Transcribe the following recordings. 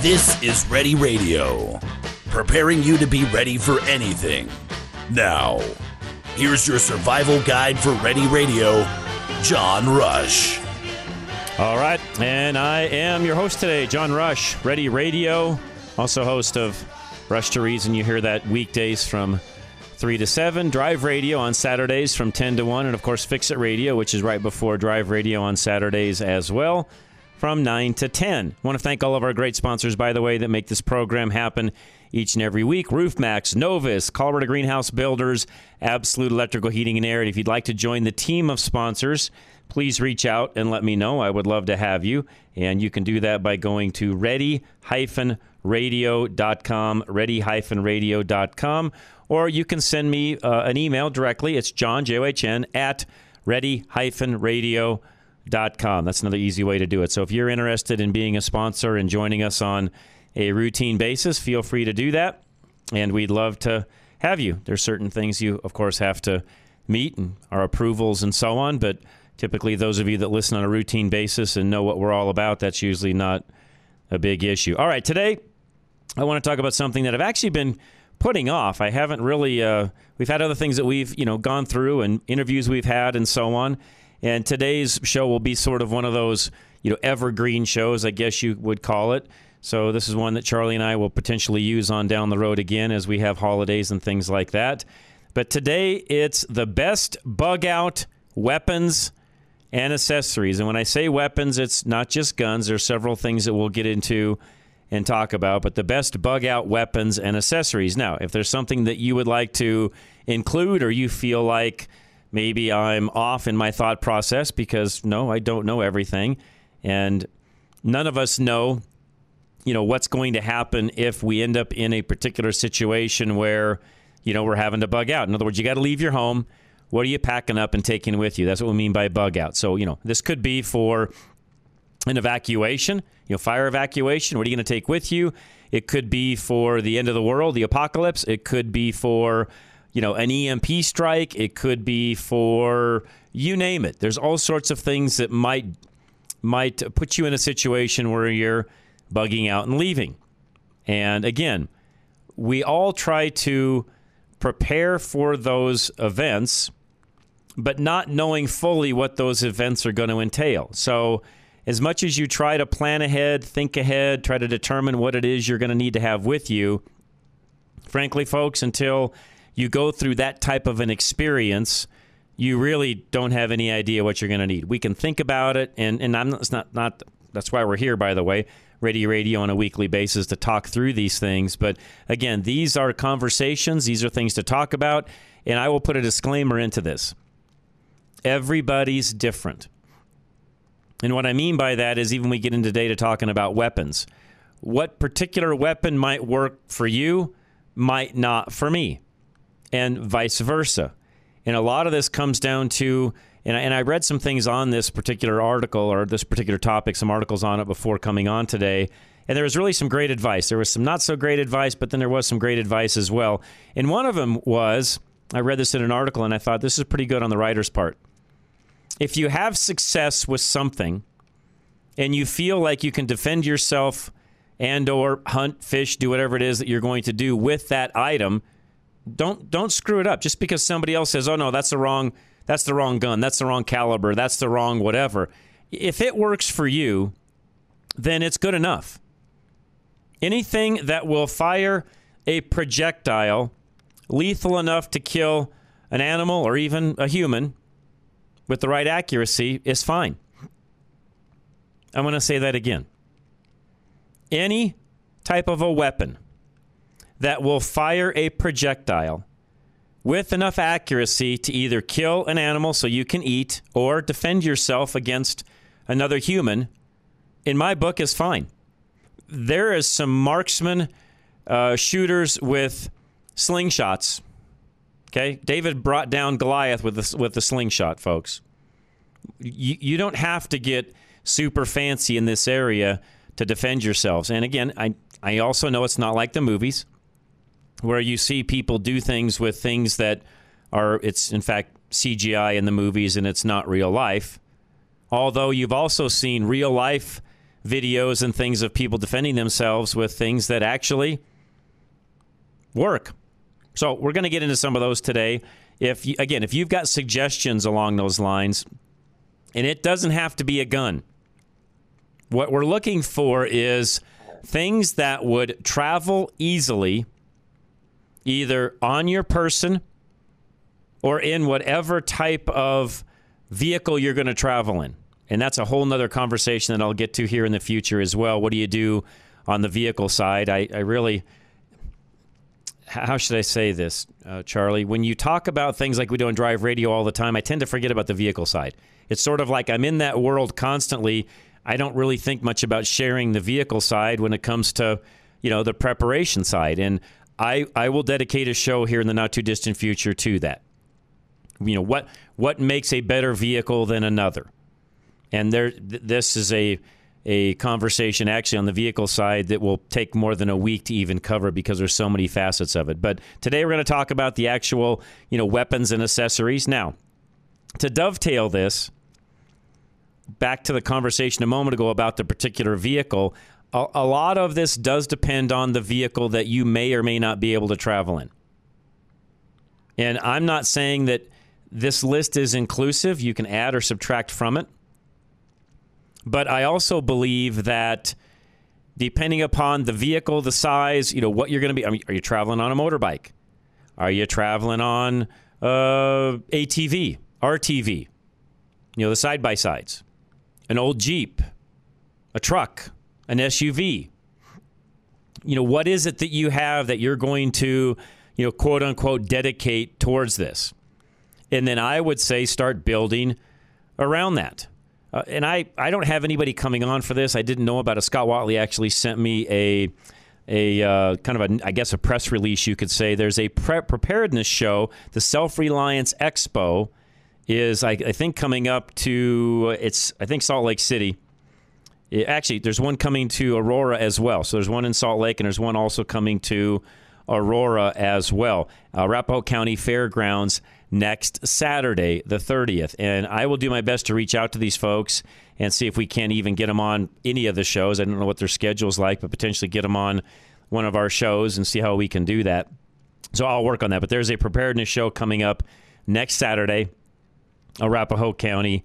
This is Ready Radio, preparing you to be ready for anything. Now, here's your survival guide for Ready Radio, John Rush. All right, and I am your host today, John Rush, Ready Radio, also host of Rush to Reason. You hear that weekdays from 3 to 7, Drive Radio on Saturdays from 10 to 1, and of course, Fix It Radio, which is right before Drive Radio on Saturdays as well from 9 to 10. I want to thank all of our great sponsors, by the way, that make this program happen each and every week Roofmax, Novus, Colorado Greenhouse Builders, Absolute Electrical Heating and Air. If you'd like to join the team of sponsors, please reach out and let me know. I would love to have you. And you can do that by going to ready-radio.com, ready-radio.com, or you can send me uh, an email directly. It's John, J-O-H-N, at ready-radio.com com. That's another easy way to do it. So if you're interested in being a sponsor and joining us on a routine basis, feel free to do that. And we'd love to have you. There's certain things you, of course, have to meet and our approvals and so on. But typically, those of you that listen on a routine basis and know what we're all about, that's usually not a big issue. All right, today I want to talk about something that I've actually been putting off. I haven't really. Uh, we've had other things that we've you know gone through and interviews we've had and so on. And today's show will be sort of one of those, you know, evergreen shows, I guess you would call it. So this is one that Charlie and I will potentially use on down the road again as we have holidays and things like that. But today it's the best bug out weapons and accessories. And when I say weapons, it's not just guns. There's several things that we'll get into and talk about, but the best bug out weapons and accessories. Now, if there's something that you would like to include or you feel like maybe I'm off in my thought process because no, I don't know everything. And none of us know, you know, what's going to happen if we end up in a particular situation where, you know, we're having to bug out. In other words, you got to leave your home. What are you packing up and taking with you? That's what we mean by bug out. So, you know, this could be for an evacuation, you know, fire evacuation. What are you going to take with you? It could be for the end of the world, the apocalypse. It could be for you know, an EMP strike. It could be for you name it. There's all sorts of things that might might put you in a situation where you're bugging out and leaving. And again, we all try to prepare for those events, but not knowing fully what those events are going to entail. So, as much as you try to plan ahead, think ahead, try to determine what it is you're going to need to have with you, frankly, folks, until you go through that type of an experience, you really don't have any idea what you're going to need. We can think about it, and and I'm not, it's not not that's why we're here, by the way. Ready Radio on a weekly basis to talk through these things. But again, these are conversations, these are things to talk about. And I will put a disclaimer into this everybody's different. And what I mean by that is, even we get into data talking about weapons, what particular weapon might work for you might not for me and vice versa. And a lot of this comes down to, and I, and I read some things on this particular article or this particular topic, some articles on it before coming on today. And there was really some great advice. There was some not so great advice, but then there was some great advice as well. And one of them was I read this in an article and I thought this is pretty good on the writer's part. If you have success with something and you feel like you can defend yourself and or hunt, fish, do whatever it is that you're going to do with that item, don't don't screw it up just because somebody else says, "Oh no, that's the wrong that's the wrong gun, that's the wrong caliber, that's the wrong whatever." If it works for you, then it's good enough. Anything that will fire a projectile lethal enough to kill an animal or even a human with the right accuracy is fine. I'm going to say that again. Any type of a weapon that will fire a projectile with enough accuracy to either kill an animal so you can eat or defend yourself against another human, in my book, is fine. There is some marksman uh, shooters with slingshots. Okay, David brought down Goliath with the, with the slingshot, folks. You, you don't have to get super fancy in this area to defend yourselves. And again, I, I also know it's not like the movies where you see people do things with things that are it's in fact CGI in the movies and it's not real life. Although you've also seen real life videos and things of people defending themselves with things that actually work. So we're going to get into some of those today. If you, again, if you've got suggestions along those lines, and it doesn't have to be a gun. What we're looking for is things that would travel easily, either on your person or in whatever type of vehicle you're going to travel in. And that's a whole nother conversation that I'll get to here in the future as well. What do you do on the vehicle side? I, I really, how should I say this, uh, Charlie? When you talk about things like we do on Drive Radio all the time, I tend to forget about the vehicle side. It's sort of like I'm in that world constantly. I don't really think much about sharing the vehicle side when it comes to, you know, the preparation side. And I, I will dedicate a show here in the not too distant future to that. You know, what what makes a better vehicle than another? And there, th- this is a a conversation actually on the vehicle side that will take more than a week to even cover because there's so many facets of it. But today we're going to talk about the actual, you know, weapons and accessories. Now, to dovetail this back to the conversation a moment ago about the particular vehicle, a, a lot of this does depend on the vehicle that you may or may not be able to travel in. And I'm not saying that this list is inclusive. You can add or subtract from it. But I also believe that depending upon the vehicle, the size, you know, what you're going to be. I mean, are you traveling on a motorbike? Are you traveling on uh, ATV, RTV? You know, the side by sides, an old Jeep, a truck, an SUV. You know, what is it that you have that you're going to, you know, quote unquote, dedicate towards this? And then I would say start building around that. Uh, and I, I don't have anybody coming on for this. I didn't know about it. Scott Watley actually sent me a a uh, kind of a I guess a press release you could say. There's a pre- preparedness show. The Self Reliance Expo is I, I, think coming up to it's I think Salt Lake City. It, actually, there's one coming to Aurora as well. So there's one in Salt Lake, and there's one also coming to Aurora as well. Uh, Arapahoe County Fairgrounds next Saturday, the 30th. And I will do my best to reach out to these folks and see if we can't even get them on any of the shows. I don't know what their schedule's like, but potentially get them on one of our shows and see how we can do that. So I'll work on that. But there's a preparedness show coming up next Saturday, Arapahoe County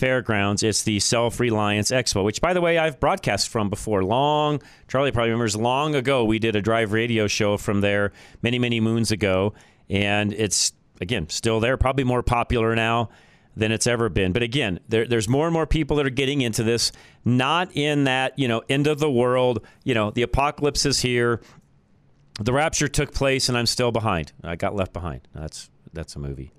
Fairgrounds. It's the Self Reliance Expo, which, by the way, I've broadcast from before. Long, Charlie probably remembers long ago, we did a drive radio show from there many, many moons ago. And it's again, still there, probably more popular now than it's ever been. But again, there, there's more and more people that are getting into this, not in that, you know, end of the world, you know, the apocalypse is here. The rapture took place and I'm still behind. I got left behind. That's that's a movie.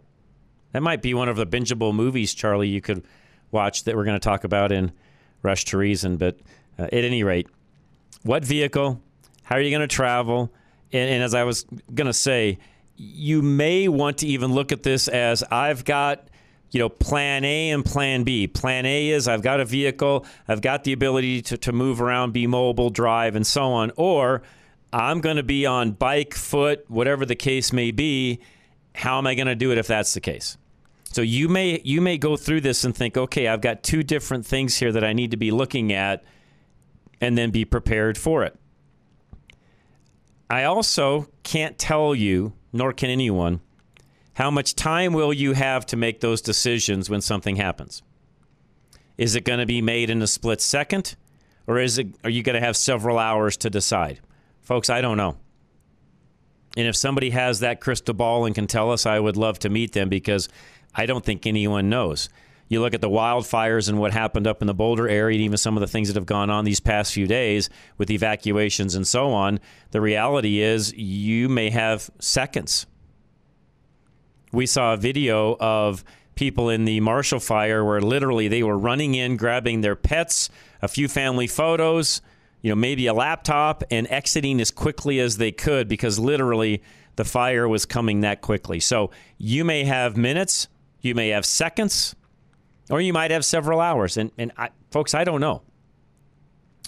That might be one of the bingeable movies, Charlie, you could watch that we're going to talk about in Rush to Reason. But uh, at any rate, what vehicle? How are you going to travel? And, and as I was going to say, you may want to even look at this as I've got you know, plan A and plan B. Plan A is I've got a vehicle, I've got the ability to, to move around, be mobile, drive, and so on. Or I'm going to be on bike, foot, whatever the case may be. How am I going to do it if that's the case? So you may you may go through this and think, okay, I've got two different things here that I need to be looking at, and then be prepared for it. I also can't tell you nor can anyone. How much time will you have to make those decisions when something happens? Is it going to be made in a split second, or is it? Are you going to have several hours to decide, folks? I don't know. And if somebody has that crystal ball and can tell us, I would love to meet them because I don't think anyone knows. You look at the wildfires and what happened up in the Boulder area, and even some of the things that have gone on these past few days with evacuations and so on. The reality is, you may have seconds. We saw a video of people in the Marshall fire where literally they were running in, grabbing their pets, a few family photos, you know, maybe a laptop, and exiting as quickly as they could because literally the fire was coming that quickly. So you may have minutes, you may have seconds, or you might have several hours. And, and I, folks, I don't know.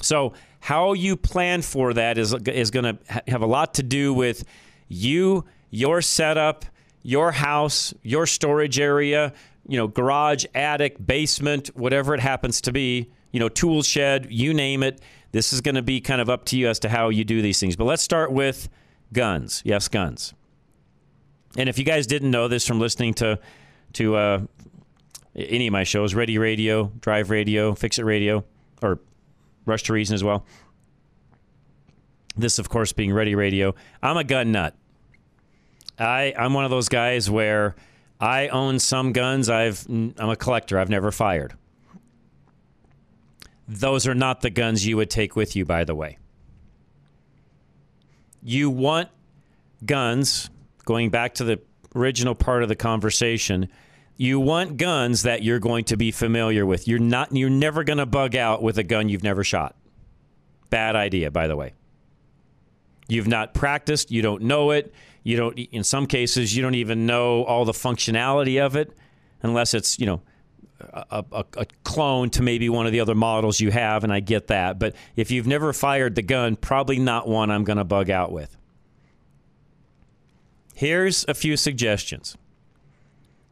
So, how you plan for that is, is going to have a lot to do with you, your setup, your house, your storage area, you know, garage, attic, basement, whatever it happens to be, you know, tool shed, you name it. This is going to be kind of up to you as to how you do these things. But let's start with guns. Yes, guns. And if you guys didn't know this from listening to to uh, any of my shows, Ready Radio, Drive Radio, Fix It Radio, or Rush to Reason as well. This, of course, being Ready Radio. I'm a gun nut. I I'm one of those guys where I own some guns. I've I'm a collector. I've never fired. Those are not the guns you would take with you, by the way. You want guns, going back to the original part of the conversation, you want guns that you're going to be familiar with. You're not you're never going to bug out with a gun you've never shot. Bad idea, by the way. You've not practiced, you don't know it. You don't in some cases you don't even know all the functionality of it unless it's, you know, a, a, a, clone to maybe one of the other models you have, and I get that. But if you've never fired the gun, probably not one I'm going to bug out with. Here's a few suggestions.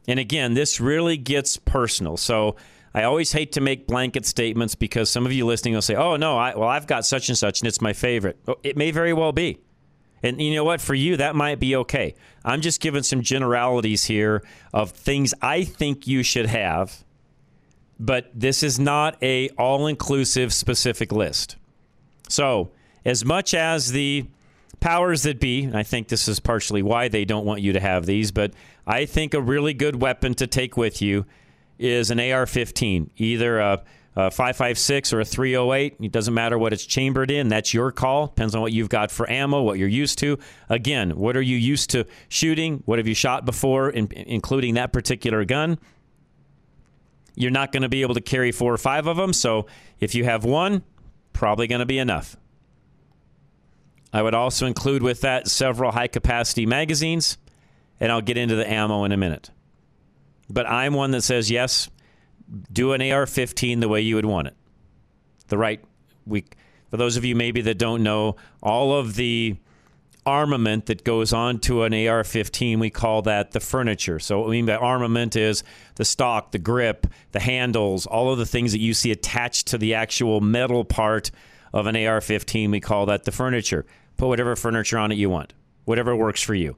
And again, this really gets personal. So I always hate to make blanket statements because some of you listening will say, "Oh no, I, well I've got such and such and it's my favorite." Oh, it may very well be. And you know what? For you, that might be okay. I'm just giving some generalities here of things I think you should have but this is not a all-inclusive specific list. So, as much as the powers that be, I think this is partially why they don't want you to have these, but I think a really good weapon to take with you is an AR-15, either a, a 5.56 or a 308. It doesn't matter what it's chambered in. That's your call. Depends on what you've got for ammo, what you're used to. Again, what are you used to shooting? What have you shot before, in, including that particular gun? You're not going to be able to carry four or five of them. So if you have one, probably going to be enough. I would also include with that several high capacity magazines, and I'll get into the ammo in a minute. But I'm one that says, yes, do an AR 15 the way you would want it. The right, we, for those of you maybe that don't know, all of the armament that goes onto an AR 15, we call that the furniture. So, what we mean by armament is the stock, the grip, the handles, all of the things that you see attached to the actual metal part of an AR 15. We call that the furniture. Put whatever furniture on it you want, whatever works for you.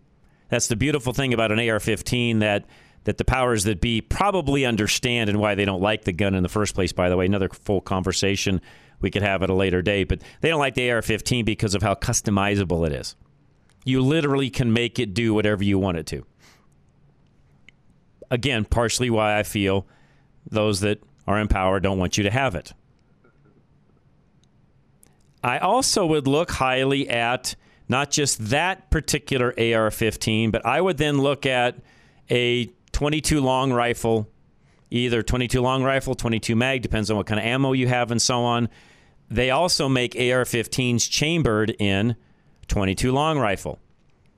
That's the beautiful thing about an AR 15 that that the powers that be probably understand and why they don't like the gun in the first place, by the way. Another full conversation we could have at a later date. But they don't like the AR 15 because of how customizable it is. You literally can make it do whatever you want it to. Again, partially why I feel those that are in power don't want you to have it. I also would look highly at not just that particular AR 15, but I would then look at a 22 long rifle, either 22 long rifle, 22 mag, depends on what kind of ammo you have, and so on. They also make AR 15s chambered in 22 long rifle.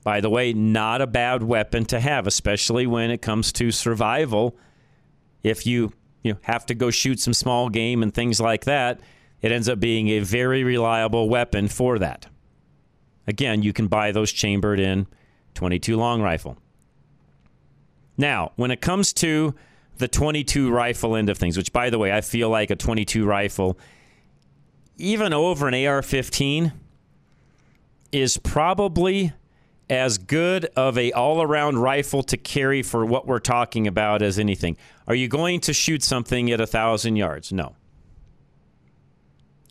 By the way, not a bad weapon to have, especially when it comes to survival. If you you know, have to go shoot some small game and things like that, it ends up being a very reliable weapon for that. Again, you can buy those chambered in 22 long rifle. Now, when it comes to the 22 rifle end of things, which by the way, I feel like a 22 rifle, even over an AR 15, is probably as good of a all-around rifle to carry for what we're talking about as anything. Are you going to shoot something at a thousand yards? No.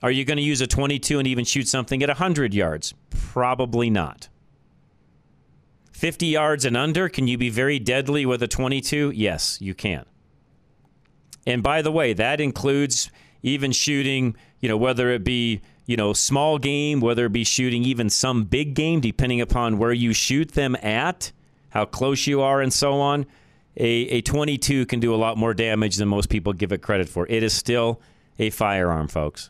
Are you going to use a 22 and even shoot something at 100 yards? Probably not. 50 yards and under, can you be very deadly with a 22? Yes, you can. And by the way, that includes even shooting, you know, whether it be you know, small game, whether it be shooting even some big game, depending upon where you shoot them at, how close you are, and so on, a, a 22 can do a lot more damage than most people give it credit for. It is still a firearm, folks.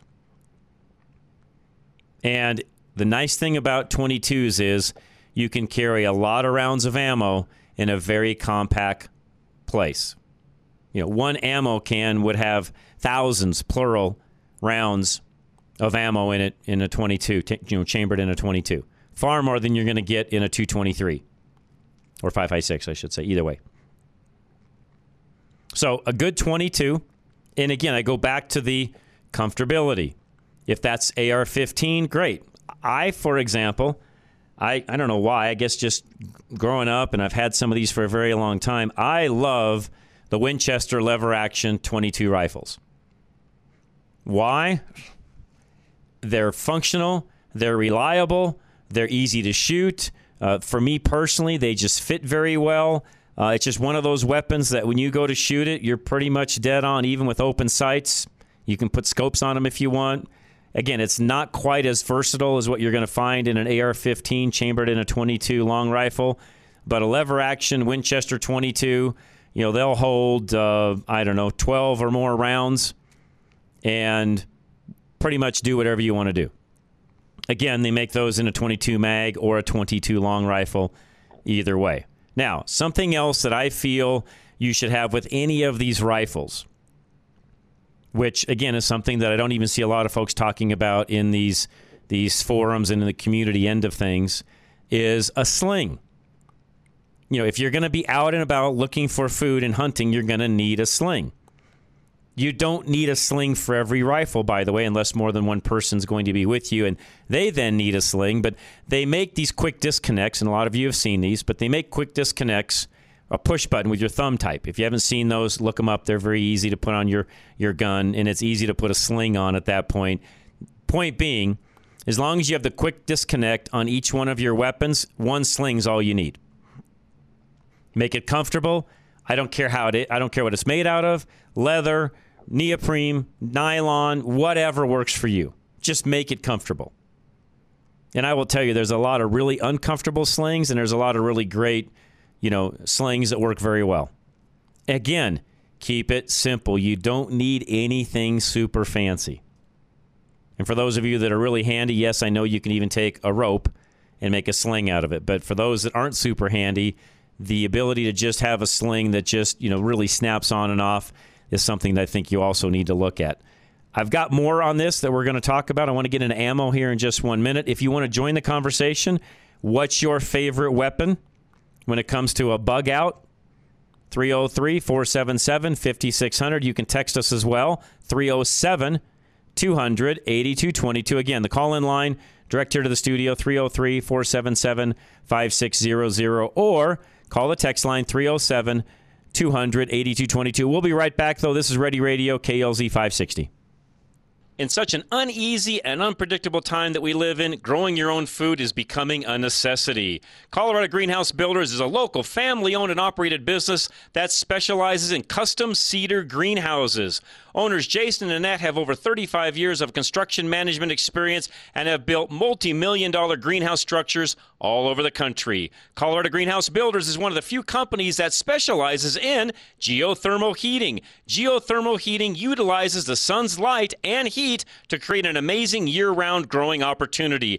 And the nice thing about 22s is you can carry a lot of rounds of ammo in a very compact place. You know, one ammo can would have thousands, plural, rounds of ammo in it in a 22, you know, chambered in a 22. Far more than you're going to get in a 223 or 556, I should say. Either way. So a good 22. And again, I go back to the comfortability. If that's AR 15, great. I, for example, I, I don't know why, I guess just growing up, and I've had some of these for a very long time, I love the Winchester lever action 22 rifles. Why? They're functional, they're reliable, they're easy to shoot. Uh, for me personally, they just fit very well. Uh, it's just one of those weapons that when you go to shoot it, you're pretty much dead on, even with open sights. You can put scopes on them if you want. Again, it's not quite as versatile as what you're going to find in an AR 15 chambered in a 22 long rifle, but a lever action Winchester 22, you know, they'll hold, uh, I don't know, 12 or more rounds and pretty much do whatever you want to do. Again, they make those in a 22 mag or a 22 long rifle, either way. Now, something else that I feel you should have with any of these rifles which again is something that I don't even see a lot of folks talking about in these these forums and in the community end of things, is a sling. You know, if you're going to be out and about looking for food and hunting, you're going to need a sling. You don't need a sling for every rifle, by the way, unless more than one person's going to be with you, and they then need a sling. But they make these quick disconnects, and a lot of you have seen these, but they make quick disconnects a push button with your thumb type. If you haven't seen those, look them up. They're very easy to put on your, your gun, and it's easy to put a sling on at that point. Point being, as long as you have the quick disconnect on each one of your weapons, one sling's all you need. Make it comfortable. I don't care how it. I don't care what it's made out of. Leather, neoprene, nylon, whatever works for you. Just make it comfortable. And I will tell you, there's a lot of really uncomfortable slings, and there's a lot of really great you know, slings that work very well. Again, keep it simple. You don't need anything super fancy. And for those of you that are really handy, yes, I know you can even take a rope and make a sling out of it. But for those that aren't super handy, the ability to just have a sling that just, you know, really snaps on and off is something that I think you also need to look at. I've got more on this that we're going to talk about. I want to get into ammo here in just one minute. If you want to join the conversation, what's your favorite weapon? When it comes to a bug out. 303 477 5600. You can text us as well. 307 200 8222. Again, the call in line direct here to the studio 303 477 5600 or call the text line 307 200 8222. We'll be right back, though. This is Ready Radio, KLZ 560. In such an uneasy and unpredictable time that we live in, growing your own food is becoming a necessity. Colorado Greenhouse Builders is a local family owned and operated business that specializes in custom cedar greenhouses. Owners Jason and Annette have over 35 years of construction management experience and have built multi million dollar greenhouse structures all over the country. Colorado Greenhouse Builders is one of the few companies that specializes in geothermal heating. Geothermal heating utilizes the sun's light and heat to create an amazing year round growing opportunity.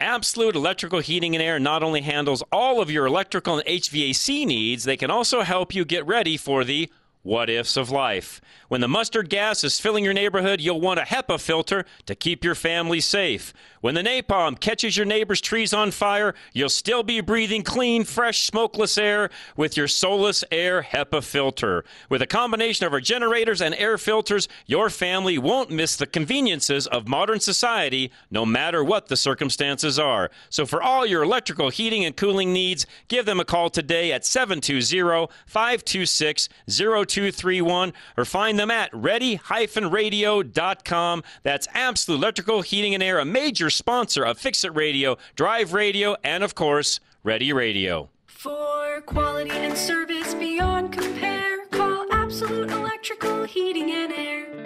Absolute Electrical Heating and Air not only handles all of your electrical and HVAC needs, they can also help you get ready for the what ifs of life. When the mustard gas is filling your neighborhood, you'll want a HEPA filter to keep your family safe. When the napalm catches your neighbor's trees on fire, you'll still be breathing clean, fresh, smokeless air with your Solus Air HEPA filter. With a combination of our generators and air filters, your family won't miss the conveniences of modern society, no matter what the circumstances are. So for all your electrical heating and cooling needs, give them a call today at 720-526-0231 or find them at ready-radio.com. That's Absolute Electrical Heating and Air, a major sponsor of Fix It Radio, Drive Radio, and of course, Ready Radio. For quality and service beyond compare, call Absolute Electrical Heating and Air.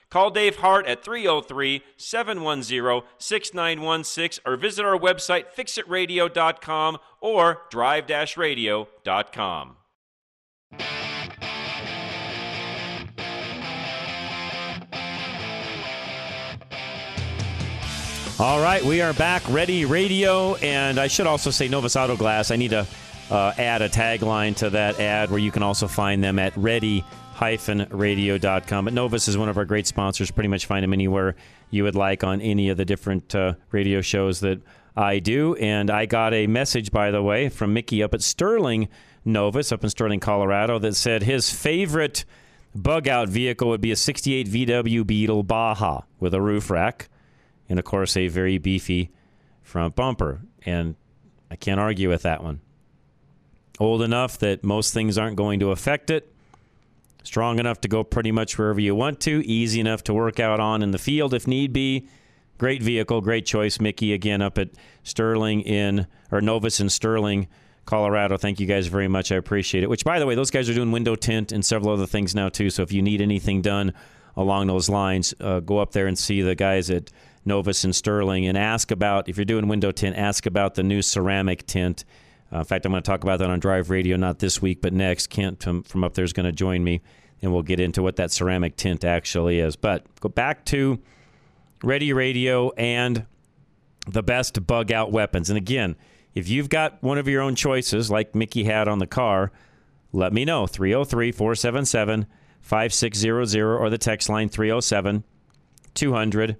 Call Dave Hart at 303 710 6916 or visit our website fixitradio.com or drive radio.com. All right, we are back, Ready Radio, and I should also say Novus Auto Glass. I need to uh, add a tagline to that ad where you can also find them at Ready radio.com. But Novus is one of our great sponsors. Pretty much find them anywhere you would like on any of the different uh, radio shows that I do. And I got a message, by the way, from Mickey up at Sterling Novus, up in Sterling, Colorado, that said his favorite bug out vehicle would be a 68 VW Beetle Baja with a roof rack and, of course, a very beefy front bumper. And I can't argue with that one. Old enough that most things aren't going to affect it Strong enough to go pretty much wherever you want to, easy enough to work out on in the field if need be. Great vehicle, great choice, Mickey. Again, up at Sterling in or Novus in Sterling, Colorado. Thank you guys very much. I appreciate it. Which, by the way, those guys are doing window tint and several other things now too. So if you need anything done along those lines, uh, go up there and see the guys at Novus and Sterling and ask about if you're doing window tint. Ask about the new ceramic tint uh, in fact, I'm going to talk about that on Drive Radio, not this week, but next. Kent from, from up there is going to join me, and we'll get into what that ceramic tint actually is. But go back to Ready Radio and the best bug out weapons. And again, if you've got one of your own choices, like Mickey had on the car, let me know. 303 477 5600 or the text line 307 200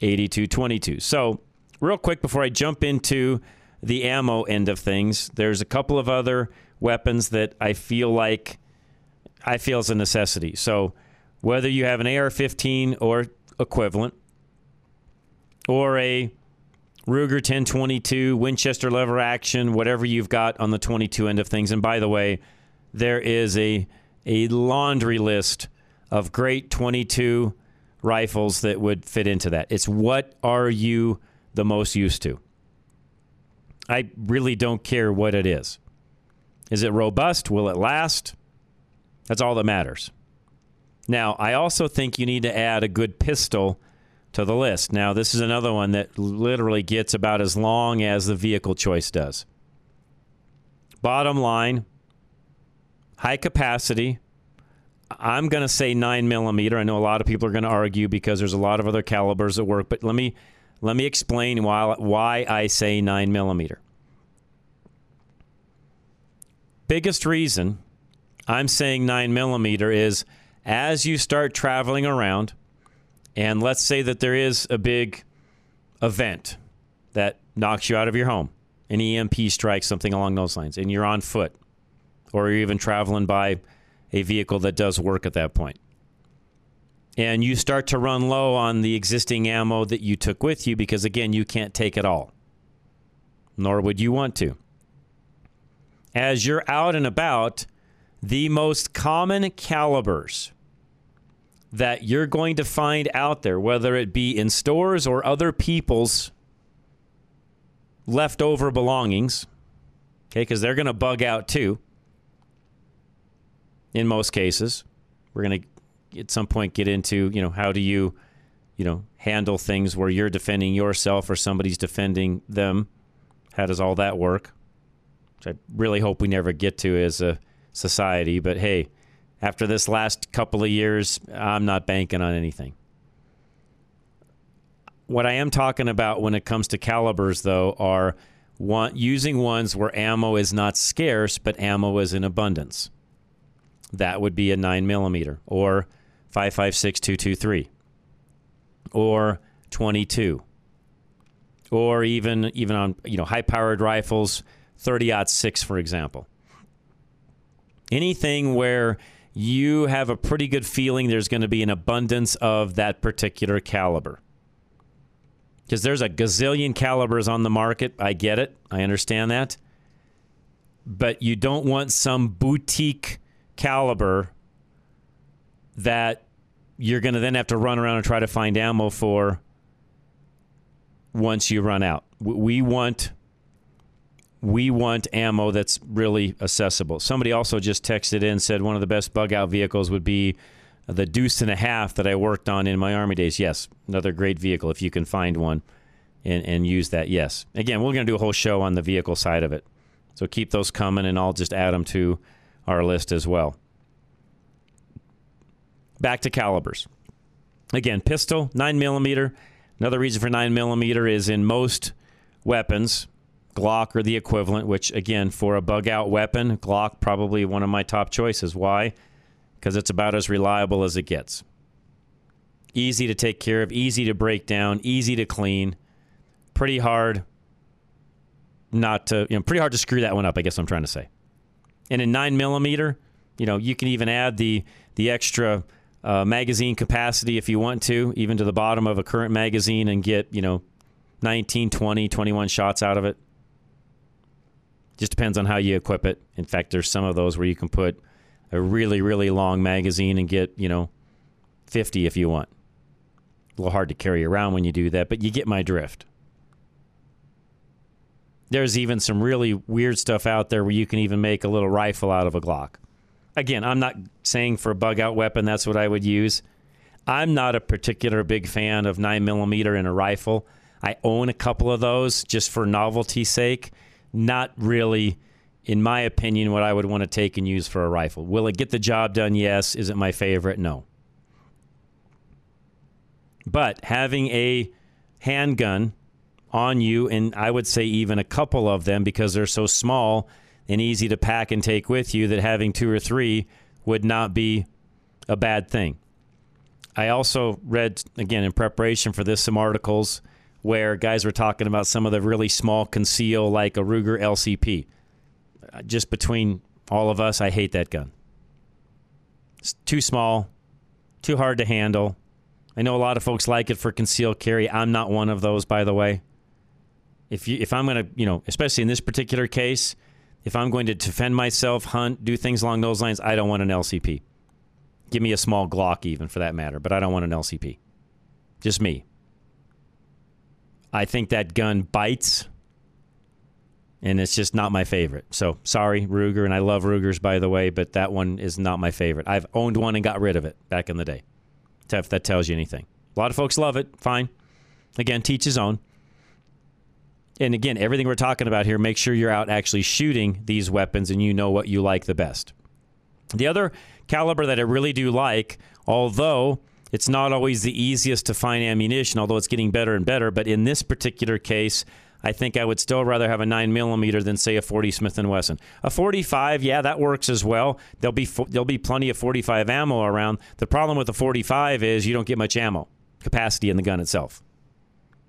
8222. So, real quick before I jump into the ammo end of things. There's a couple of other weapons that I feel like I feel is a necessity. So whether you have an AR-15 or equivalent, or a Ruger 1022, Winchester lever action, whatever you've got on the 22 end of things. And by the way, there is a a laundry list of great 22 rifles that would fit into that. It's what are you the most used to? I really don't care what it is. Is it robust? Will it last? That's all that matters. Now, I also think you need to add a good pistol to the list. Now, this is another one that literally gets about as long as the vehicle choice does. Bottom line, high capacity. I'm going to say 9 millimeter. I know a lot of people are going to argue because there's a lot of other calibers that work, but let me let me explain why, why I say 9 millimeter. Biggest reason I'm saying 9 millimeter is as you start traveling around, and let's say that there is a big event that knocks you out of your home, an EMP strike, something along those lines, and you're on foot, or you're even traveling by a vehicle that does work at that point and you start to run low on the existing ammo that you took with you because, again, you can't take it all, nor would you want to. As you're out and about, the most common calibers that you're going to find out there, whether it be in stores or other people's leftover belongings, okay, because they're going to bug out too in most cases. We're going to at some point get into, you know, how do you, you know, handle things where you're defending yourself or somebody's defending them? How does all that work? Which I really hope we never get to as a society, but hey, after this last couple of years, I'm not banking on anything. What I am talking about when it comes to calibers, though, are one, using ones where ammo is not scarce, but ammo is in abundance. That would be a 9 millimeter or 556 223 or 22 or even even on you know high powered rifles 30 6 for example anything where you have a pretty good feeling there's going to be an abundance of that particular caliber. Because there's a gazillion calibers on the market. I get it. I understand that. But you don't want some boutique caliber that you're going to then have to run around and try to find ammo for once you run out. We want we want ammo that's really accessible. Somebody also just texted in said one of the best bug out vehicles would be the Deuce and a Half that I worked on in my Army days. Yes, another great vehicle if you can find one and, and use that. Yes. Again, we're going to do a whole show on the vehicle side of it. So keep those coming and I'll just add them to our list as well. Back to calibers. Again, pistol, 9 millimeter. Another reason for 9 millimeter is in most weapons, Glock or the equivalent, which again, for a bug out weapon, Glock probably one of my top choices. Why? Because it's about as reliable as it gets. Easy to take care of, easy to break down, easy to clean. Pretty hard not to, you know, pretty hard to screw that one up, I guess I'm trying to say. And in nine millimeter, you know, you can even add the the extra uh, magazine capacity if you want to, even to the bottom of a current magazine and get, you know, 19, 20, 21 shots out of it. Just depends on how you equip it. In fact, there's some of those where you can put a really, really long magazine and get, you know, 50 if you want. A little hard to carry around when you do that, but you get my drift. There's even some really weird stuff out there where you can even make a little rifle out of a Glock. Again, I'm not saying for a bug out weapon that's what I would use. I'm not a particular big fan of 9mm in a rifle. I own a couple of those just for novelty's sake not really, in my opinion, what I would want to take and use for a rifle. Will it get the job done? Yes. Is it my favorite? No. But having a handgun on you, and I would say even a couple of them because they're so small and easy to pack and take with you, that having two or three would not be a bad thing. I also read, again, in preparation for this, some articles where guys were talking about some of the really small conceal, like a Ruger LCP. Uh, just between all of us, I hate that gun. It's too small, too hard to handle. I know a lot of folks like it for concealed carry. I'm not one of those, by the way. If you, if I'm to, you know, especially in this particular case, if I'm going to defend myself, hunt, do things along those lines, I don't want an LCP. Give me a small Glock, even for that matter, but I don't want an LCP. Just me. I think that gun bites, and it's just not my favorite. So sorry, Ruger, and I love Rugers by the way, but that one is not my favorite. I've owned one and got rid of it back in the day. If that tells you anything, a lot of folks love it. Fine. Again, teach his own. And again, everything we're talking about here, make sure you're out actually shooting these weapons and you know what you like the best. The other caliber that I really do like, although it's not always the easiest to find ammunition, although it's getting better and better. But in this particular case, I think I would still rather have a nine millimeter than say a 40 Smith Wesson. A 45, yeah, that works as well. There'll be there'll be plenty of 45 ammo around. The problem with the 45 is you don't get much ammo capacity in the gun itself.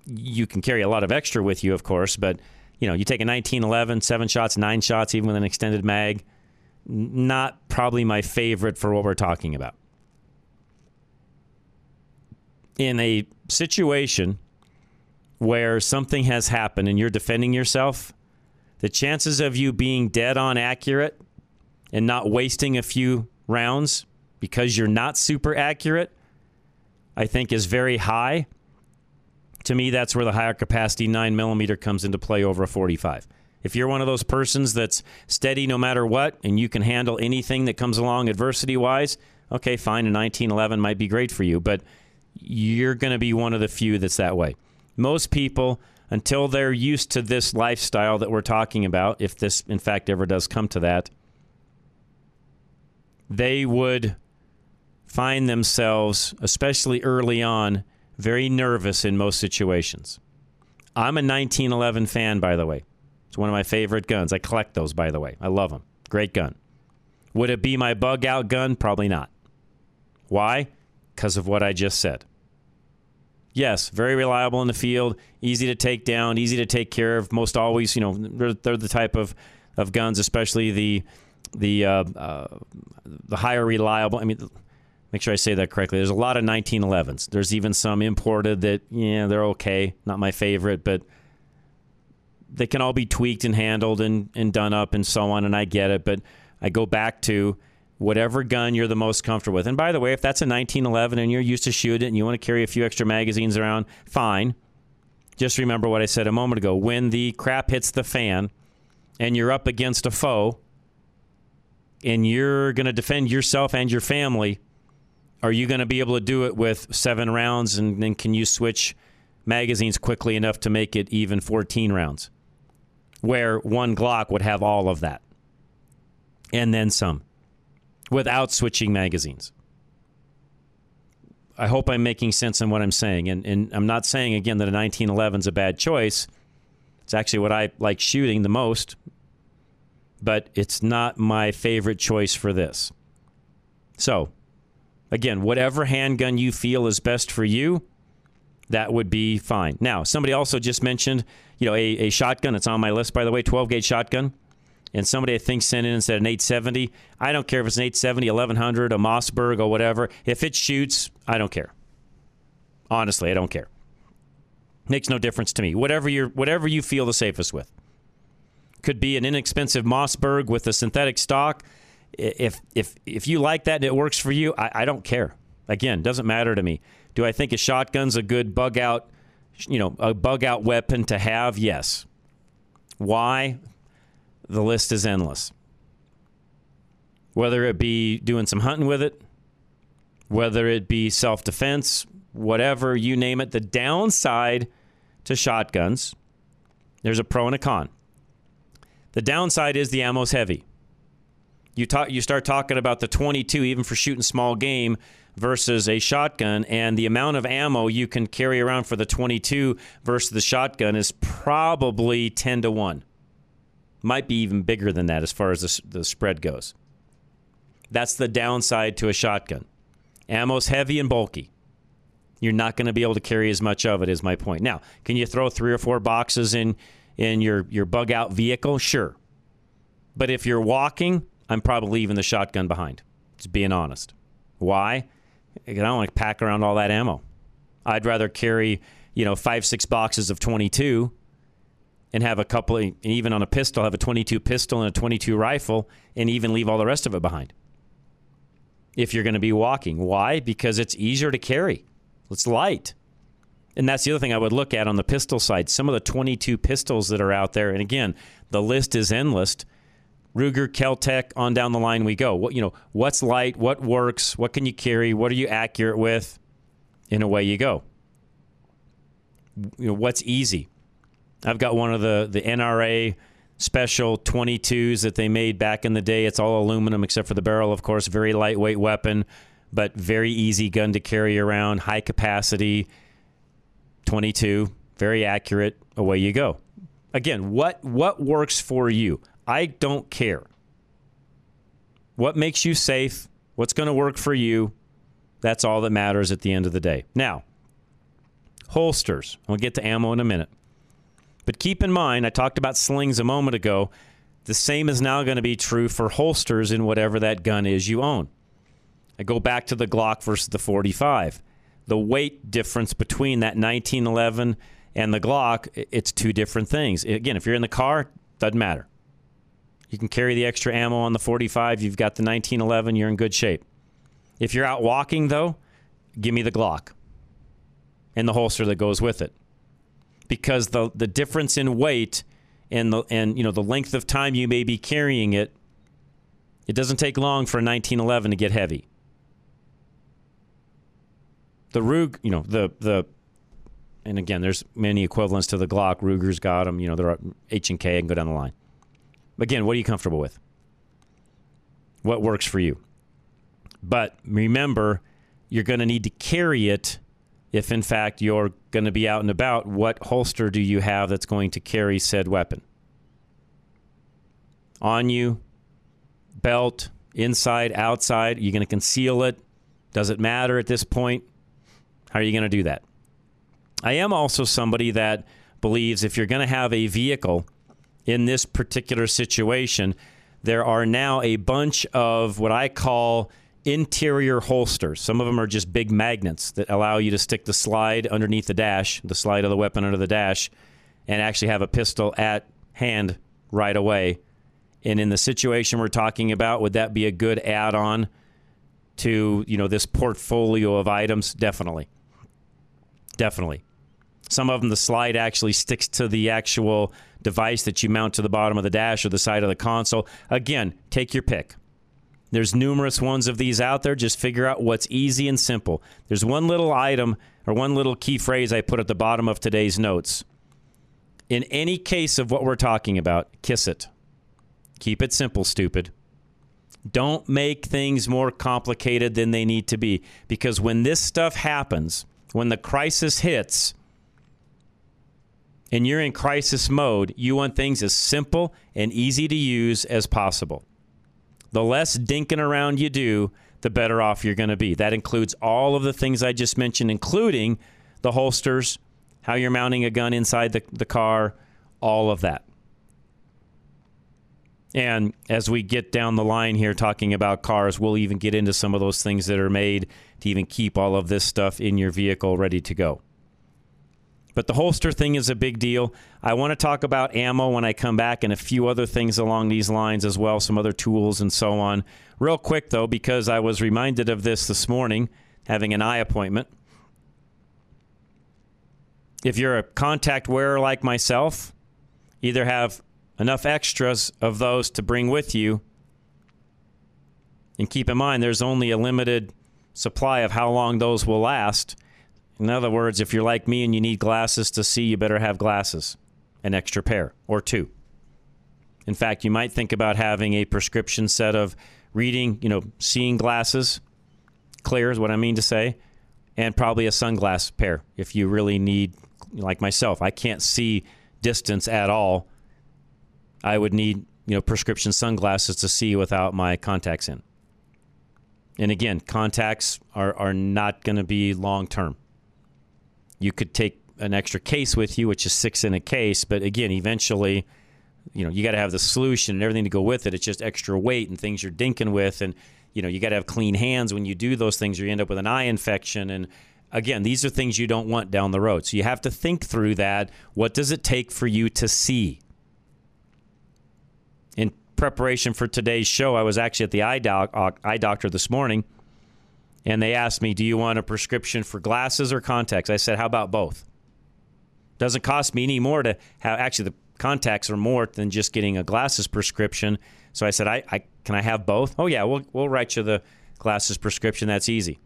You can carry a lot of extra with you, of course, but you know you take a 1911, seven shots, nine shots, even with an extended mag. Not probably my favorite for what we're talking about in a situation where something has happened and you're defending yourself, the chances of you being dead on accurate and not wasting a few rounds because you're not super accurate I think is very high. To me, that's where the higher capacity 9 millimeter comes into play over a 45. If you're one of those persons that's steady no matter what and you can handle anything that comes along adversity wise, okay, fine, a 1911 might be great for you, but you're going to be one of the few that's that way. Most people, until they're used to this lifestyle that we're talking about, if this in fact ever does come to that, they would find themselves, especially early on, very nervous in most situations. I'm a 1911 fan, by the way. It's one of my favorite guns. I collect those, by the way. I love them. Great gun. Would it be my bug out gun? Probably not. Why? Because of what I just said. Yes, very reliable in the field, easy to take down, easy to take care of. Most always, you know, they're, they're the type of, of guns, especially the the uh, uh, the higher reliable. I mean, make sure I say that correctly. There's a lot of 1911s. There's even some imported that yeah, they're okay. Not my favorite, but they can all be tweaked and handled and, and done up and so on. And I get it, but I go back to whatever gun you're the most comfortable with. And by the way, if that's a 1911 and you're used to shoot it and you want to carry a few extra magazines around, fine. Just remember what I said a moment ago. When the crap hits the fan and you're up against a foe and you're going to defend yourself and your family, are you going to be able to do it with seven rounds and then can you switch magazines quickly enough to make it even 14 rounds? Where one Glock would have all of that and then some without switching magazines. I hope I'm making sense in what I'm saying. And, and I'm not saying, again, that a 1911 is a bad choice. It's actually what I like shooting the most, but it's not my favorite choice for this. So, again, whatever handgun you feel is best for you, that would be fine. Now, somebody also just mentioned, you know, a, a shotgun. It's on my list, by the way, 12 gauge shotgun and somebody I think sent in and said an 870. I don't care if it's an 870, 1100, a Mossberg, or whatever. If it shoots, I don't care. Honestly, I don't care. Makes no difference to me. Whatever you whatever you feel the safest with. Could be an inexpensive Mossberg with a synthetic stock. If if if you like that and it works for you, I, I don't care. Again, doesn't matter to me. Do I think a shotgun's a good bug out, you know, a bug out weapon to have? Yes. Why? The list is endless. Whether it be doing some hunting with it, whether it be self defense, whatever you name it, the downside to shotguns, there's a pro and a con. The downside is the ammo's heavy. You talk, you start talking about the 22, even for shooting small game, versus a shotgun, and the amount of ammo you can carry around for the 22 versus the shotgun is probably 10 to 1 might be even bigger than that as far as the, the spread goes. That's the downside to a shotgun. Ammo's heavy and bulky. You're not going to be able to carry as much of it, is my point. Now, can you throw three or four boxes in in your, your bug out vehicle? Sure. But if you're walking, I'm probably leaving the shotgun behind. Just being honest. Why? I don't want to pack around all that ammo. I'd rather carry, you know, five, six boxes of 22 and have a couple, of, even on a pistol, have a 22 pistol and a 22 rifle, and even leave all the rest of it behind. If you're going to be walking, why? Because it's easier to carry. It's light. And that's the other thing I would look at on the pistol side. Some of the 22 pistols that are out there, and again, the list is endless. Ruger, Keltec, on down the line we go. What you know, what's light, what works, what can you carry, what are you accurate with, and away you go. You know, what's easy? I've got one of the the NRA special 22s that they made back in the day. It's all aluminum except for the barrel, of course. Very lightweight weapon, but very easy gun to carry around. High capacity. 22, very accurate. Away you go. Again, what what works for you? I don't care. What makes you safe? What's going to work for you? That's all that matters at the end of the day. Now, holsters. We'll get to ammo in a minute. But keep in mind, I talked about slings a moment ago. The same is now going to be true for holsters in whatever that gun is you own. I go back to the Glock versus the 45. The weight difference between that 1911 and the Glock, it's two different things. Again, if you're in the car, doesn't matter. You can carry the extra ammo on the 45. You've got the 1911. You're in good shape. If you're out walking, though, give me the Glock. and the holster that goes with it. Because the the difference in weight and the and you know the length of time you may be carrying it, it doesn't take long for a 1911 to get heavy. The Rug, you know, the the and again, there's many equivalents to the Glock. Ruger's got them. You know, there are H and K. Can go down the line. Again, what are you comfortable with? What works for you? But remember, you're going to need to carry it if, in fact, you're going to be out and about. What holster do you have that's going to carry said weapon? On you, belt, inside, outside. You're going to conceal it. Does it matter at this point? How are you going to do that? I am also somebody that believes if you're going to have a vehicle in this particular situation, there are now a bunch of what I call interior holsters. Some of them are just big magnets that allow you to stick the slide underneath the dash, the slide of the weapon under the dash, and actually have a pistol at hand right away. And in the situation we're talking about, would that be a good add-on to, you know, this portfolio of items? Definitely. Definitely. Some of them, the slide actually sticks to the actual device that you mount to the bottom of the dash or the side of the console. Again, take your pick. There's numerous ones of these out there. Just figure out what's easy and simple. There's one little item or one little key phrase I put at the bottom of today's notes. In any case of what we're talking about, kiss it. Keep it simple, stupid. Don't make things more complicated than they need to be. Because when this stuff happens, when the crisis hits, and you're in crisis mode, you want things as simple and easy to use as possible. The less dinking around you do, the better off you're going to be. That includes all of the things I just mentioned, including the holsters, how you're mounting a gun inside the, the car, all of that. And as we get down the line here talking about cars, we'll even get into some of those things that are made to even keep all of this stuff in your vehicle ready to go. But the holster thing is a big deal. I want to talk about ammo when I come back and a few other things along these lines as well, some other tools and so on. Real quick, though, because I was reminded of this this morning, having an eye appointment. If you're a contact wearer like myself, either have enough extras of those to bring with you. And keep in mind, there's only a limited supply of how long those will last. In other words, if you're like me and you need glasses to see, you better have glasses, an extra pair or two. In fact, you might think about having a prescription set of reading, you know, seeing glasses, clear is what I mean to say, and probably a sunglass pair if you really need, like myself, I can't see distance at all. I would need, you know, prescription sunglasses to see without my contacts in. And again, contacts are, are not going to be long term. You could take an extra case with you, which is six in a case, but again, eventually, you know, you got to have the solution and everything to go with it. It's just extra weight and things you're dinking with, and you know, you got to have clean hands when you do those things, or you end up with an eye infection. And again, these are things you don't want down the road. So you have to think through that. What does it take for you to see? In preparation for today's show, I was actually at the eye, doc- eye doctor this morning and they asked me, "Do you want a prescription for glasses or contacts?" I said, "How about both?" Doesn't cost me any more to have. Actually, the contacts are more than just getting a glasses prescription. So I said, "I, I can I have both?" Oh yeah, we'll we'll write you the glasses prescription. That's easy.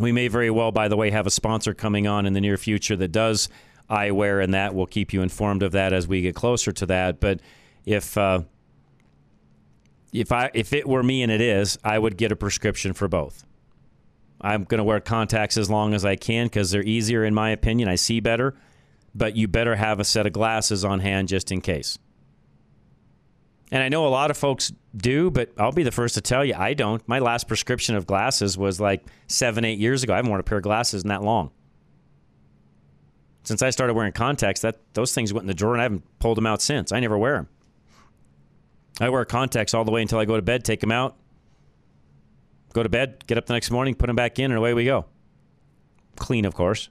We may very well, by the way, have a sponsor coming on in the near future that does eyewear, and that we'll keep you informed of that as we get closer to that. But if uh, if I if it were me and it is, I would get a prescription for both. I'm going to wear contacts as long as I can because they're easier, in my opinion. I see better, but you better have a set of glasses on hand just in case. And I know a lot of folks do, but I'll be the first to tell you I don't. My last prescription of glasses was like seven, eight years ago. I haven't worn a pair of glasses in that long. Since I started wearing contacts, that those things went in the drawer and I haven't pulled them out since. I never wear them. I wear contacts all the way until I go to bed, take them out, go to bed, get up the next morning, put them back in, and away we go. Clean, of course.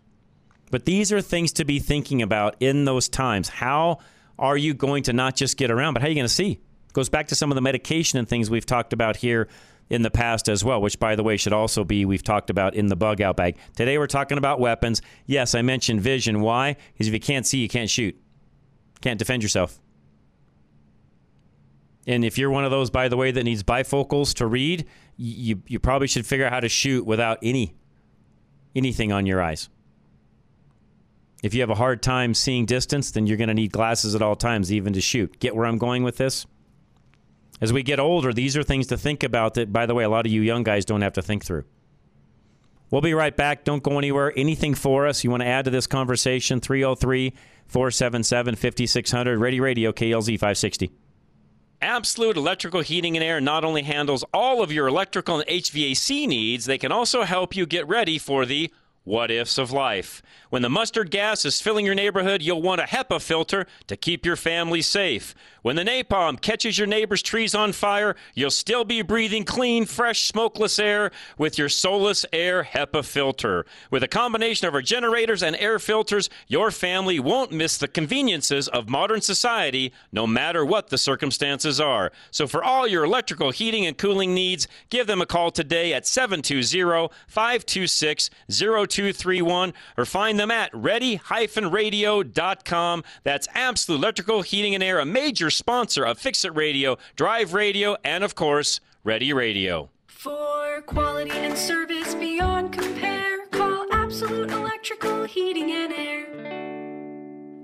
But these are things to be thinking about in those times. How are you going to not just get around, but how are you going to see? Goes back to some of the medication and things we've talked about here in the past as well, which, by the way, should also be we've talked about in the bug out bag. Today we're talking about weapons. Yes, I mentioned vision. Why? Because if you can't see, you can't shoot, can't defend yourself. And if you're one of those, by the way, that needs bifocals to read, you, you probably should figure out how to shoot without any anything on your eyes. If you have a hard time seeing distance, then you're going to need glasses at all times, even to shoot. Get where I'm going with this? As we get older, these are things to think about that, by the way, a lot of you young guys don't have to think through. We'll be right back. Don't go anywhere. Anything for us you want to add to this conversation? 303 477 5600. Ready Radio, KLZ 560. Absolute Electrical Heating and Air not only handles all of your electrical and HVAC needs, they can also help you get ready for the what ifs of life. When the mustard gas is filling your neighborhood, you'll want a HEPA filter to keep your family safe. When the napalm catches your neighbor's trees on fire, you'll still be breathing clean, fresh, smokeless air with your Solus Air HEPA filter. With a combination of our generators and air filters, your family won't miss the conveniences of modern society, no matter what the circumstances are. So for all your electrical heating and cooling needs, give them a call today at 720 526 0231 or find them at ready-radio.com. That's Absolute Electrical Heating and Air, a major sponsor of Fix It Radio, Drive Radio, and of course, Ready Radio. For quality and service beyond compare, call Absolute Electrical Heating and Air.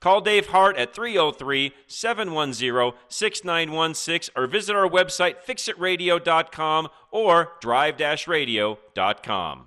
Call Dave Hart at 303 710 6916 or visit our website fixitradio.com or drive radio.com.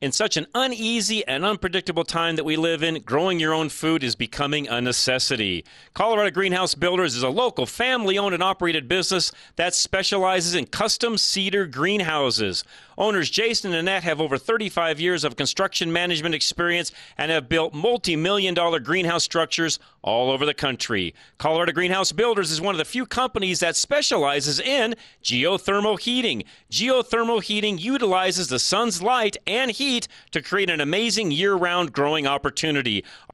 In such an uneasy and unpredictable time that we live in, growing your own food is becoming a necessity. Colorado Greenhouse Builders is a local family owned and operated business that specializes in custom cedar greenhouses. Owners Jason and Annette have over 35 years of construction management experience and have built multi million dollar greenhouse structures all over the country. Colorado Greenhouse Builders is one of the few companies that specializes in geothermal heating. Geothermal heating utilizes the sun's light and heat to create an amazing year round growing opportunity.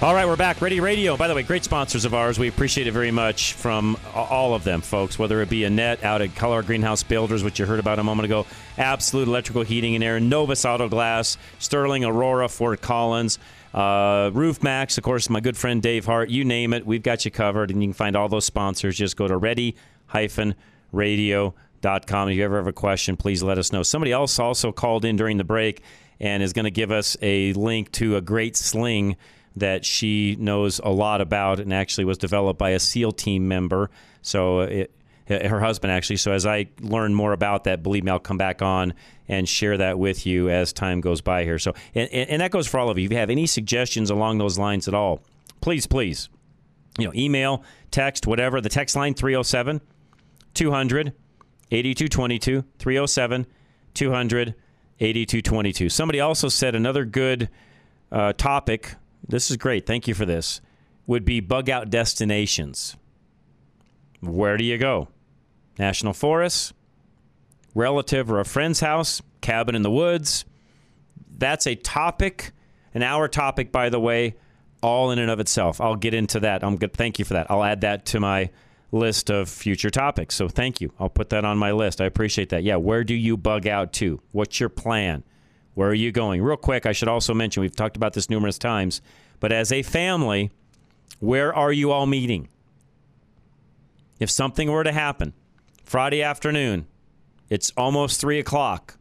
All right, we're back. Ready Radio. By the way, great sponsors of ours. We appreciate it very much from all of them, folks, whether it be Annette out at Color Greenhouse Builders, which you heard about a moment ago, Absolute Electrical Heating and Air, Novus Auto Glass, Sterling Aurora, Fort Collins, uh, Roof Max, of course, my good friend Dave Hart. You name it, we've got you covered, and you can find all those sponsors. Just go to ready radio If you ever have a question, please let us know. Somebody else also called in during the break and is going to give us a link to a great sling that she knows a lot about and actually was developed by a SEAL team member. So it, her husband actually. So as I learn more about that, believe me, I'll come back on and share that with you as time goes by here. So and, and that goes for all of you. If you have any suggestions along those lines at all, please, please, you know, email, text, whatever. The text line 307 200 8222 307 200 8222. Somebody also said another good uh, topic. This is great. Thank you for this. Would be bug out destinations. Where do you go? National forests, relative or a friend's house, cabin in the woods. That's a topic, an hour topic, by the way, all in and of itself. I'll get into that. I'm good. Thank you for that. I'll add that to my list of future topics. So thank you. I'll put that on my list. I appreciate that. Yeah, where do you bug out to? What's your plan? Where are you going? Real quick, I should also mention we've talked about this numerous times, but as a family, where are you all meeting? If something were to happen Friday afternoon, it's almost three o'clock,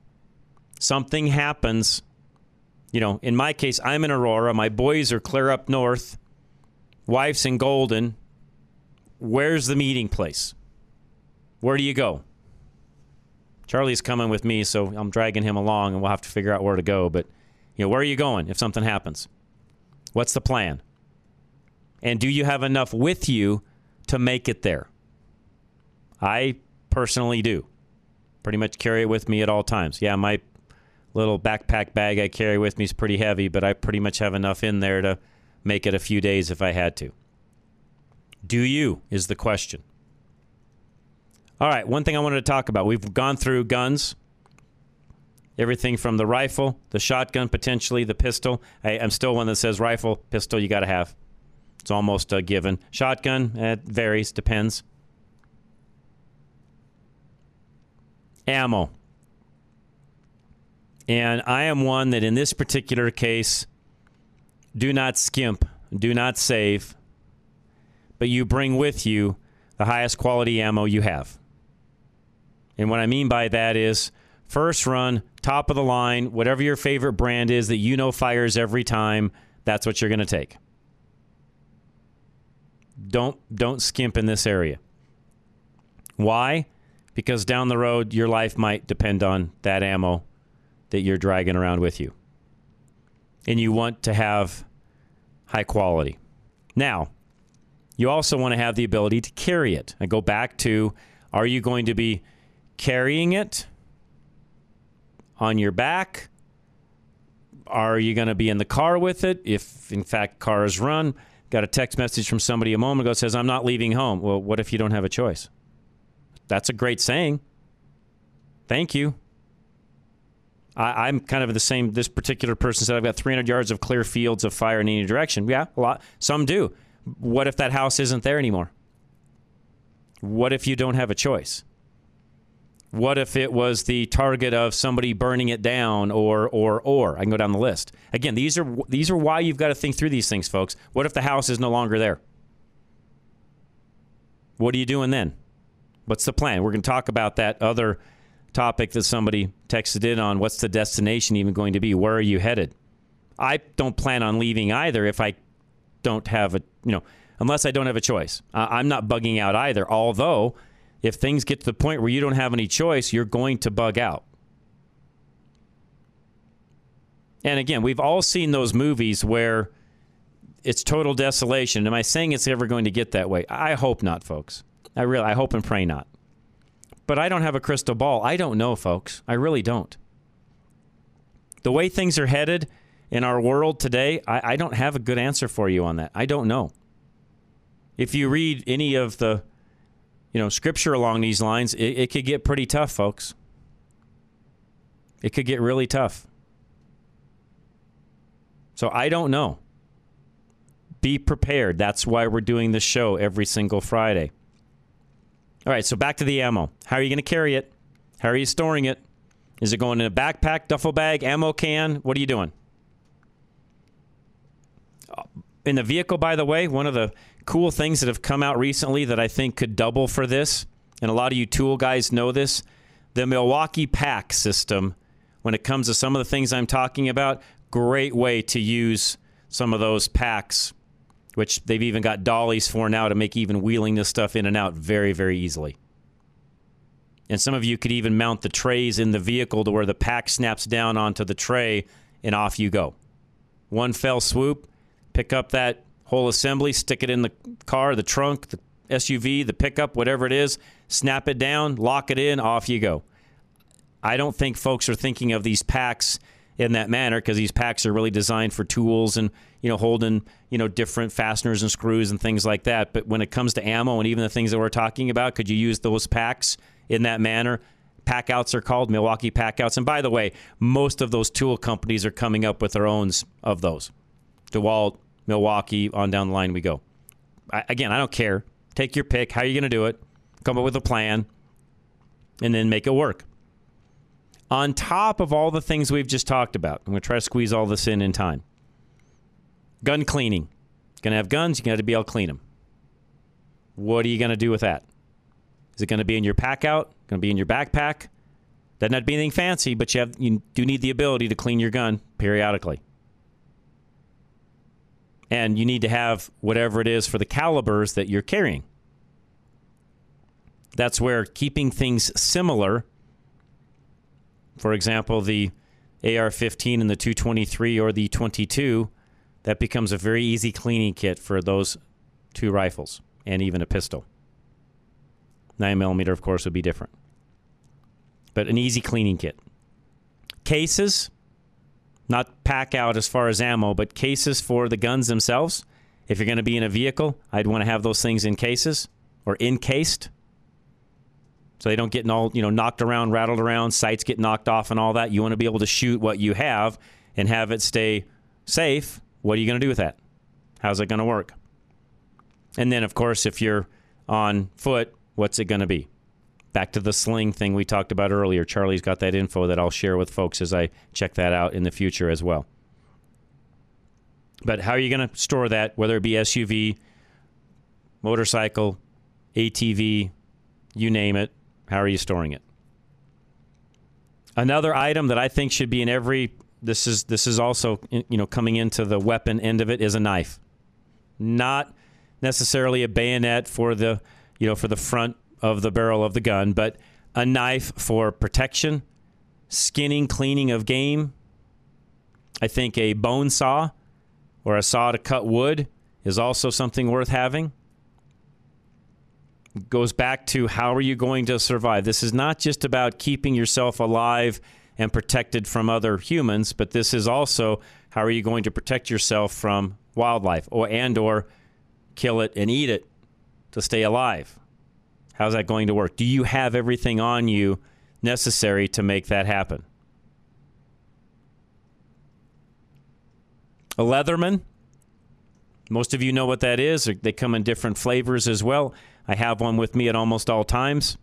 something happens. You know, in my case, I'm in Aurora. My boys are clear up north. Wife's in Golden where's the meeting place? Where do you go? Charlie's coming with me, so I'm dragging him along, and we'll have to figure out where to go. But, you know, where are you going if something happens? What's the plan? And do you have enough with you to make it there? I personally do. Pretty much carry it with me at all times. Yeah, my little backpack bag I carry with me is pretty heavy, but I pretty much have enough in there to make it a few days if I had to. Do you? Is the question. All right, one thing I wanted to talk about. We've gone through guns, everything from the rifle, the shotgun, potentially the pistol. I, am still one that says rifle, pistol, you got to have. It's almost a given. Shotgun, it varies, depends. Ammo. And I am one that in this particular case, do not skimp, do not save, but you bring with you the highest quality ammo you have. And what I mean by that is first run, top of the line, whatever your favorite brand is that you know fires every time, that's what you're going to take. Don't don't skimp in this area. Why? Because down the road your life might depend on that ammo that you're dragging around with you. And you want to have high quality. Now, you also want to have the ability to carry it. I go back to are you going to be carrying it on your back? Are you going to be in the car with it? If, in fact, cars run, got a text message from somebody a moment ago says, I'm not leaving home. Well, what if you don't have a choice? That's a great saying. Thank you. I, am kind of the same. This particular person said, I've got 300 yards of clear fields of fire in any direction. Yeah, a lot. Some do what if that house isn't there anymore? What if you don't have a choice? What if it was the target of somebody burning it down or or or I can go down the list. Again, these are these are why you've got to think through these things, folks. What if the house is no longer there? What are you doing then? What's the plan? We're going to talk about that other topic that somebody texted in on. What's the destination even going to be? Where are you headed? I don't plan on leaving either if I don't have a, you know, unless I don't have a choice. I'm not bugging out either. Although, if things get to the point where you don't have any choice, you're going to bug out. And again, we've all seen those movies where it's total desolation. Am I saying it's ever going to get that way? I hope not, folks. I really, I hope and pray not. But I don't have a crystal ball. I don't know, folks. I really don't. The way things are headed, in our world today, I, I don't have a good answer for you on that. I don't know. If you read any of the, you know, scripture along these lines, it, it could get pretty tough, folks. It could get really tough. So I don't know. Be prepared. That's why we're doing this show every single Friday. All right, so back to the ammo. How are you going to carry it? How are you storing it? Is it going in a backpack, duffel bag, ammo can? What are you doing? in the vehicle, by the way, one of the cool things that have come out recently that I think could double for this and a lot of you tool guys know this, the Milwaukee pack system, when it comes to some of the things I'm talking about, great way to use some of those packs, which they've even got dollies for now to make even wheeling this stuff in and out very, very easily. And some of you could even mount the trays in the vehicle to where the pack snaps down onto the tray and off you go. One fell swoop, pick up that whole assembly, stick it in the car, the trunk, the SUV, the pickup, whatever it is, snap it down, lock it in, off you go. I don't think folks are thinking of these packs in that manner because these packs are really designed for tools and you know holding you know different fasteners and screws and things like that. But when it comes to ammo and even the things that we're talking about, could you use those packs in that manner? Packouts are called Milwaukee packouts. And by the way, most of those tool companies are coming up with their owns of those. DeWalt, Milwaukee, on down the line we go. I, again, I don't care. Take your pick. How are you going to do it? Come up with a plan and then make it work. On top of all the things we've just talked about, I'm going to try to squeeze all this in in time. Gun cleaning. Going to have guns, you're going to have to be able to clean them. What are you going to do with that? Is it going to be in your pack out? Going to be in your backpack? Have to be anything fancy, but you have you do need the ability to clean your gun periodically. And you need to have whatever it is for the calibers that you're carrying. That's where keeping things similar, for example, the AR 15 and the 223 or the 22, that becomes a very easy cleaning kit for those two rifles and even a pistol. 9 millimeter, of course, would be different. But an easy cleaning kit. Cases, not pack out as far as ammo, but cases for the guns themselves. If you're going to be in a vehicle, I'd want to have those things in cases or encased. So they don't get all, you know, knocked around, rattled around, sights get knocked off and all that. You want to be able to shoot what you have and have it stay safe. What are you going to do with that? How's it going to work? And then, of course, if you're on foot, what's it going to be? Back to the sling thing we talked about earlier. Charlie's got that info that I'll share with folks as I check that out in the future as well. But how are you going to store that, whether it be SUV, motorcycle, ATV, you name it? How are you storing it? Another item that I think should be in every this is this is also you know coming into the weapon end of it is a knife. Not necessarily a bayonet for the you know for the front of the barrel of the gun, but a knife for protection, skinning, cleaning of game. I think a bone saw or a saw to cut wood is also something worth having goes back to how are you going to survive? This is not just about keeping yourself alive and protected from other humans, but this is also how are you going to protect yourself from wildlife or and or kill it and eat it to stay alive. How's that going to work? Do you have everything on you necessary to make that happen? A Leatherman, most of you know what that is. They come in different flavors as well. I have one with me at almost all times.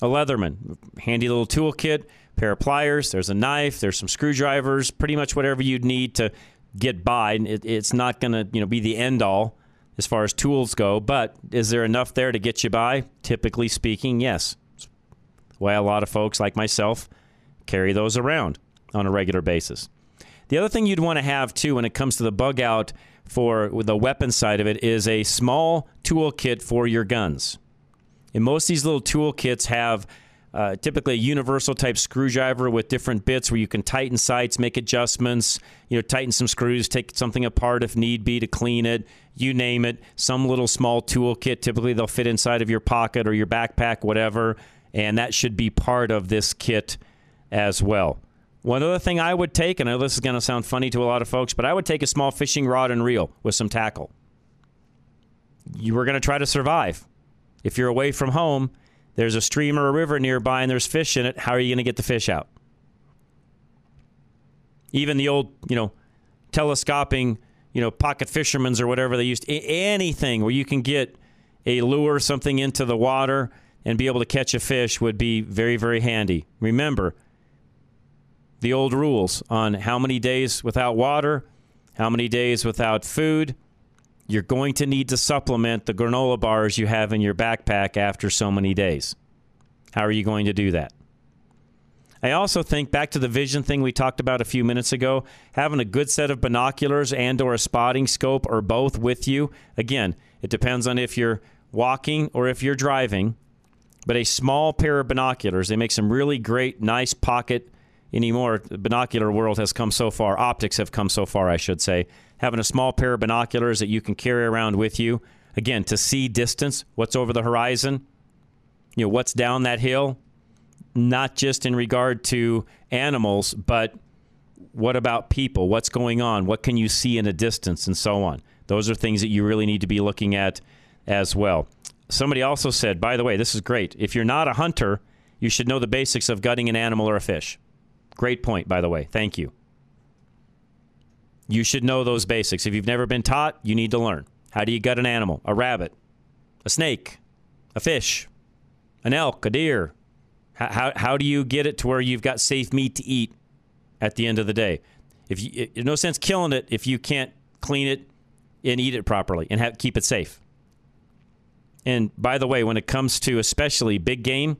A Leatherman, handy little toolkit, pair of pliers, there's a knife, there's some screwdrivers, pretty much whatever you'd need to get by. It, it's not going to you know be the end all as far as tools go, but is there enough there to get you by? Typically speaking, yes. Why a lot of folks like myself carry those around on a regular basis. The other thing you'd want to have too when it comes to the bug out for the weapon side of it is a small toolkit for your guns. And most of these little toolkits have uh, typically a universal type screwdriver with different bits where you can tighten sights, make adjustments, you know, tighten some screws, take something apart if need be to clean it, you name it. Some little small toolkit, typically they'll fit inside of your pocket or your backpack, whatever, and that should be part of this kit as well. One other thing I would take, and I know this is going to sound funny to a lot of folks, but I would take a small fishing rod and reel with some tackle. You were going to try to survive. If you're away from home, there's a stream or a river nearby and there's fish in it. How are you going to get the fish out? Even the old, you know, telescoping, you know, pocket fishermen's or whatever they used, anything where you can get a lure, something into the water and be able to catch a fish would be very, very handy. Remember, the old rules on how many days without water, how many days without food. You're going to need to supplement the granola bars you have in your backpack after so many days. How are you going to do that? I also think back to the vision thing we talked about a few minutes ago, having a good set of binoculars and or a spotting scope or both with you. Again, it depends on if you're walking or if you're driving, but a small pair of binoculars, they make some really great nice pocket anymore. The binocular world has come so far, optics have come so far, I should say. Having a small pair of binoculars that you can carry around with you, again, to see distance, what's over the horizon, you know, what's down that hill, not just in regard to animals, but what about people? What's going on? What can you see in a distance and so on? Those are things that you really need to be looking at as well. Somebody also said, by the way, this is great. If you're not a hunter, you should know the basics of gutting an animal or a fish. Great point, by the way. Thank you. You should know those basics. If you've never been taught, you need to learn. How do you gut an animal? A rabbit, a snake, a fish, an elk, a deer, how, how do you get it to where you've got safe meat to eat at the end of the day? If you, it, no sense killing it if you can't clean it and eat it properly and have, keep it safe. And by the way, when it comes to especially big game,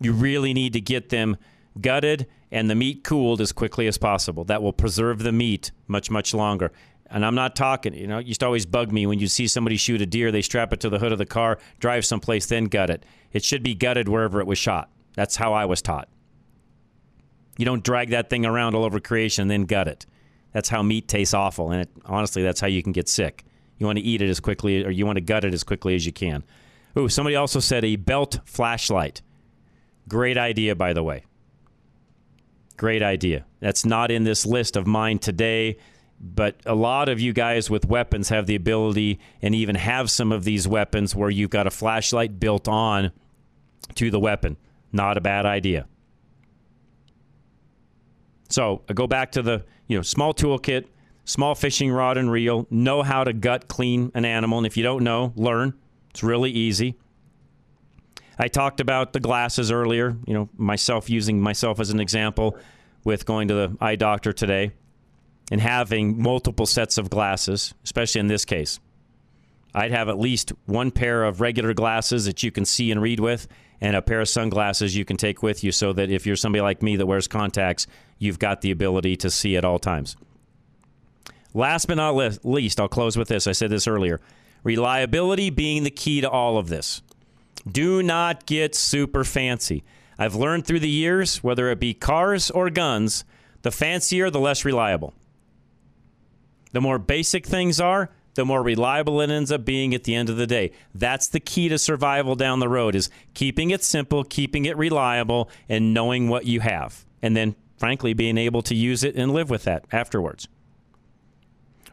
you really need to get them gutted and the meat cooled as quickly as possible. That will preserve the meat much, much longer. And I'm not talking, you know, it used to always bug me when you see somebody shoot a deer, they strap it to the hood of the car, drive someplace, then gut it. It should be gutted wherever it was shot. That's how I was taught. You don't drag that thing around all over creation and then gut it. That's how meat tastes awful. And it, honestly, that's how you can get sick. You want to eat it as quickly, or you want to gut it as quickly as you can. Ooh, somebody also said a belt flashlight. Great idea, by the way. Great idea. That's not in this list of mine today, but a lot of you guys with weapons have the ability and even have some of these weapons where you've got a flashlight built on to the weapon. Not a bad idea. So I go back to the you know small toolkit, small fishing rod and reel. Know how to gut clean an animal, and if you don't know, learn. It's really easy. I talked about the glasses earlier. You know, myself using myself as an example with going to the eye doctor today and having multiple sets of glasses, especially in this case. I'd have at least one pair of regular glasses that you can see and read with, and a pair of sunglasses you can take with you so that if you're somebody like me that wears contacts, you've got the ability to see at all times. Last but not least, I'll close with this. I said this earlier reliability being the key to all of this. Do not get super fancy. I've learned through the years, whether it be cars or guns, the fancier, the less reliable. The more basic things are, the more reliable it ends up being at the end of the day. That's the key to survival down the road is keeping it simple, keeping it reliable and knowing what you have. And then frankly being able to use it and live with that afterwards.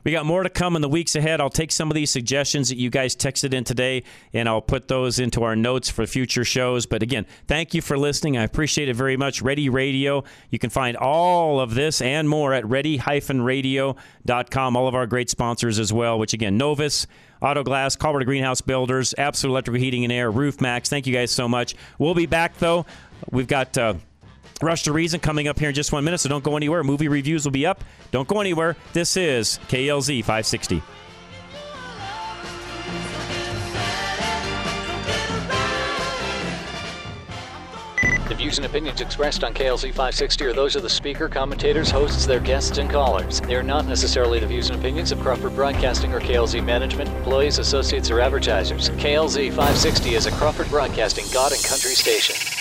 We got more to come in the weeks ahead. I'll take some of these suggestions that you guys texted in today and I'll put those into our notes for future shows. But again, thank you for listening. I appreciate it very much. Ready Radio. You can find all of this and more at ready-radio.com. All of our great sponsors as well, which again, Novus, Auto Glass, Colorado Greenhouse Builders, Absolute Electrical Heating and Air, Roof Max. Thank you guys so much. We'll be back though. We've got uh, Rush to Reason coming up here in just one minute, so don't go anywhere. Movie reviews will be up. Don't go anywhere. This is KLZ 560. The views and opinions expressed on KLZ 560 are those of the speaker, commentators, hosts, their guests, and callers. They are not necessarily the views and opinions of Crawford Broadcasting or KLZ management, employees, associates, or advertisers. KLZ 560 is a Crawford Broadcasting God and Country station.